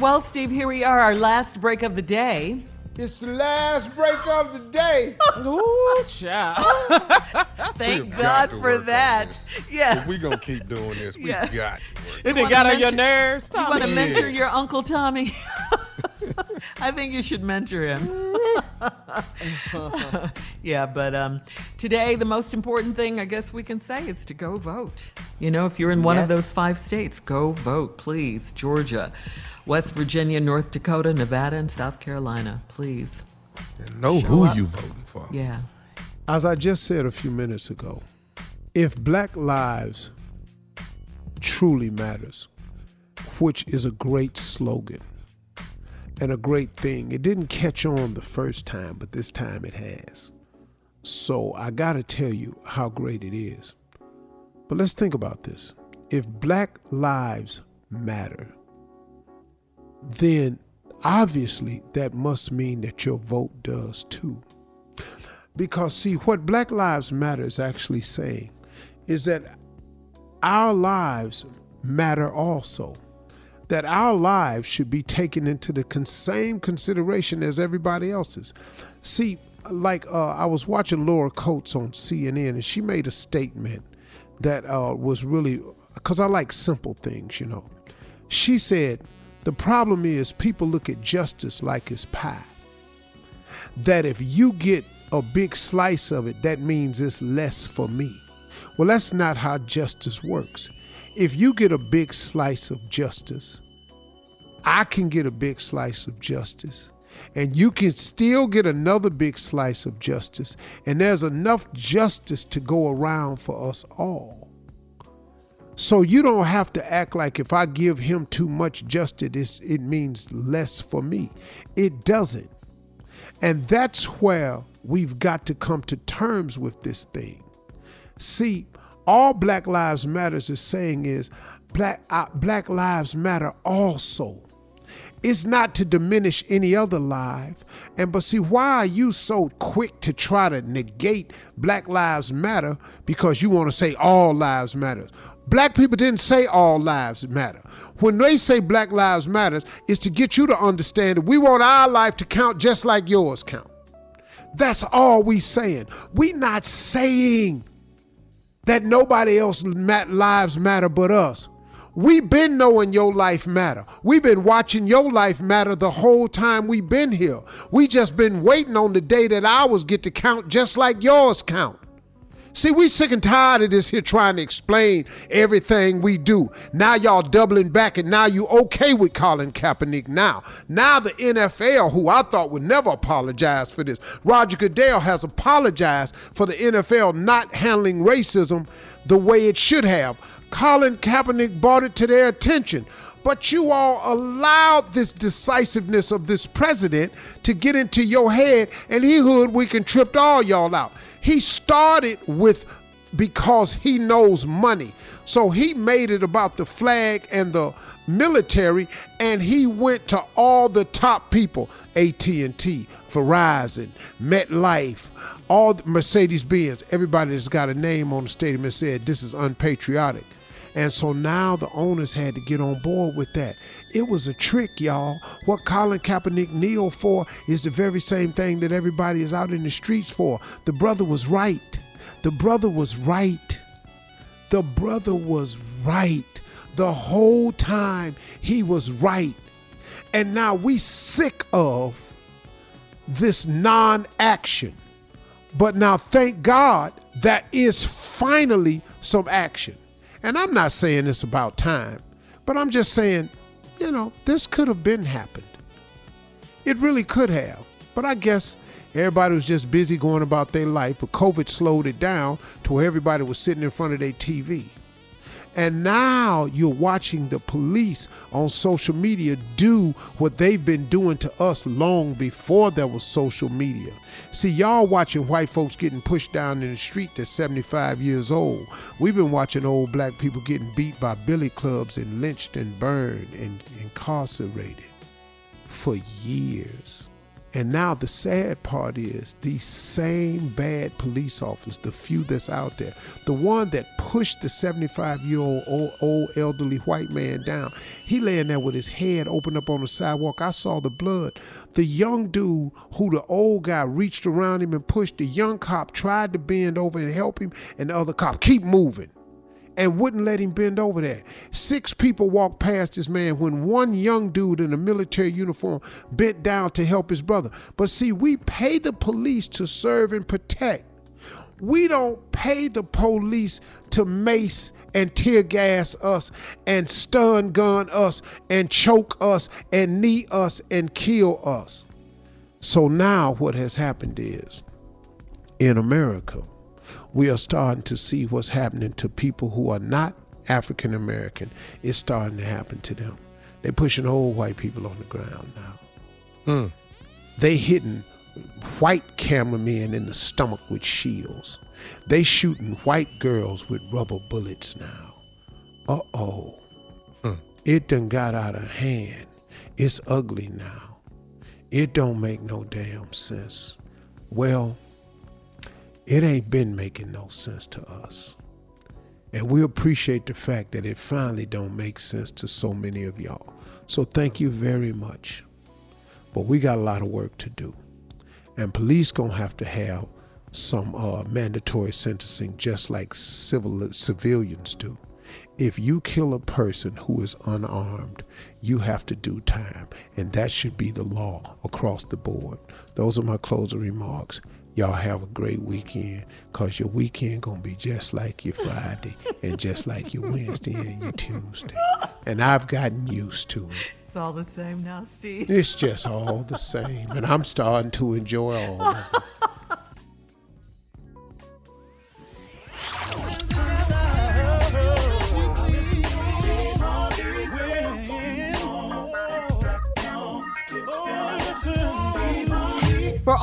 Well, Steve, here we are, our last break of the day. It's the last break of the day. Ooh, child. Thank God for that. this. Yes. If we gonna keep doing this, we Yes. got to work. It wanna done got on your mention- nerves. You want to Tommy? mentor your Uncle Tommy? I think you should mentor him. yeah, but um, today the most important thing I guess we can say is to go vote. You know, if you're in one of those five states, go vote, please. Georgia, West Virginia, North Dakota, Nevada, and South Carolina, please. And know Show who up. you voting for. Yeah. As I just said a few minutes ago, if black lives truly matters, which is a great slogan and a great thing, it didn't catch on the first time, but this time it has. So I got to tell you how great it is. But let's think about this. If black lives matter, then obviously that must mean that your vote does too. Because, see, what Black Lives Matter is actually saying is that our lives matter also. That our lives should be taken into the same consideration as everybody else's. See, like uh, I was watching Laura Coates on CNN, and she made a statement that uh, was really, because I like simple things, you know. She said, The problem is people look at justice like it's pie that if you get a big slice of it, that means it's less for me. Well, that's not how justice works. If you get a big slice of justice, I can get a big slice of justice, and you can still get another big slice of justice, and there's enough justice to go around for us all. So you don't have to act like if I give him too much justice, it means less for me. It doesn't. And that's where we've got to come to terms with this thing. See, all Black Lives Matters is saying is black uh, Black Lives Matter also. It's not to diminish any other life. And but see, why are you so quick to try to negate Black Lives Matter because you want to say all lives matter? Black people didn't say all lives matter. When they say Black Lives Matters, it's to get you to understand that we want our life to count just like yours count. That's all we saying. We not saying that nobody else lives matter but us. We've been knowing your life matter. We've been watching your life matter the whole time we've been here. We just been waiting on the day that ours get to count just like yours count. See, we sick and tired of this here trying to explain everything we do. Now y'all doubling back and now you okay with Colin Kaepernick now. Now the NFL, who I thought would never apologize for this, Roger Goodell has apologized for the NFL not handling racism the way it should have. Colin Kaepernick brought it to their attention. But you all allowed this decisiveness of this president to get into your head, and he hoodwinked tripped all y'all out. He started with because he knows money. So he made it about the flag and the military and he went to all the top people, AT&T, Verizon, MetLife, all Mercedes-Benz, everybody that's got a name on the stadium and said this is unpatriotic. And so now the owners had to get on board with that. It was a trick, y'all. What Colin Kaepernick kneeled for is the very same thing that everybody is out in the streets for. The brother was right. The brother was right. The brother was right. The whole time he was right. And now we sick of this non-action. But now thank God that is finally some action. And I'm not saying this about time, but I'm just saying, you know, this could have been happened. It really could have. But I guess everybody was just busy going about their life, but COVID slowed it down to where everybody was sitting in front of their TV. And now you're watching the police on social media do what they've been doing to us long before there was social media. See, y'all watching white folks getting pushed down in the street that's 75 years old. We've been watching old black people getting beat by billy clubs and lynched and burned and incarcerated for years. And now the sad part is these same bad police officers, the few that's out there, the one that pushed the 75 year old old, elderly white man down, he laying there with his head open up on the sidewalk. I saw the blood. The young dude who the old guy reached around him and pushed, the young cop tried to bend over and help him, and the other cop keep moving and wouldn't let him bend over there. Six people walked past this man when one young dude in a military uniform bent down to help his brother. But see, we pay the police to serve and protect. We don't pay the police to mace and tear gas us and stun gun us and choke us and knee us and kill us. So now what has happened is in America, we are starting to see what's happening to people who are not African American. It's starting to happen to them. They're pushing old white people on the ground now. They hitting white cameramen in the stomach with shields. They shooting white girls with rubber bullets now. Uh oh. It done got out of hand. It's ugly now. It don't make no damn sense. Well, it ain't been making no sense to us. And we appreciate the fact that it finally don't make sense to so many of y'all. So thank you very much. But we got a lot of work to do. And police gonna have to have some uh, mandatory sentencing just like civil civilians do. If you kill a person who is unarmed, you have to do time. And that should be the law across the board. Those are my closing remarks. Y'all have a great weekend because your weekend going to be just like your Friday and just like your Wednesday and your Tuesday. And I've gotten used to it. It's all the same now, Steve. It's just all the same. And I'm starting to enjoy all of it.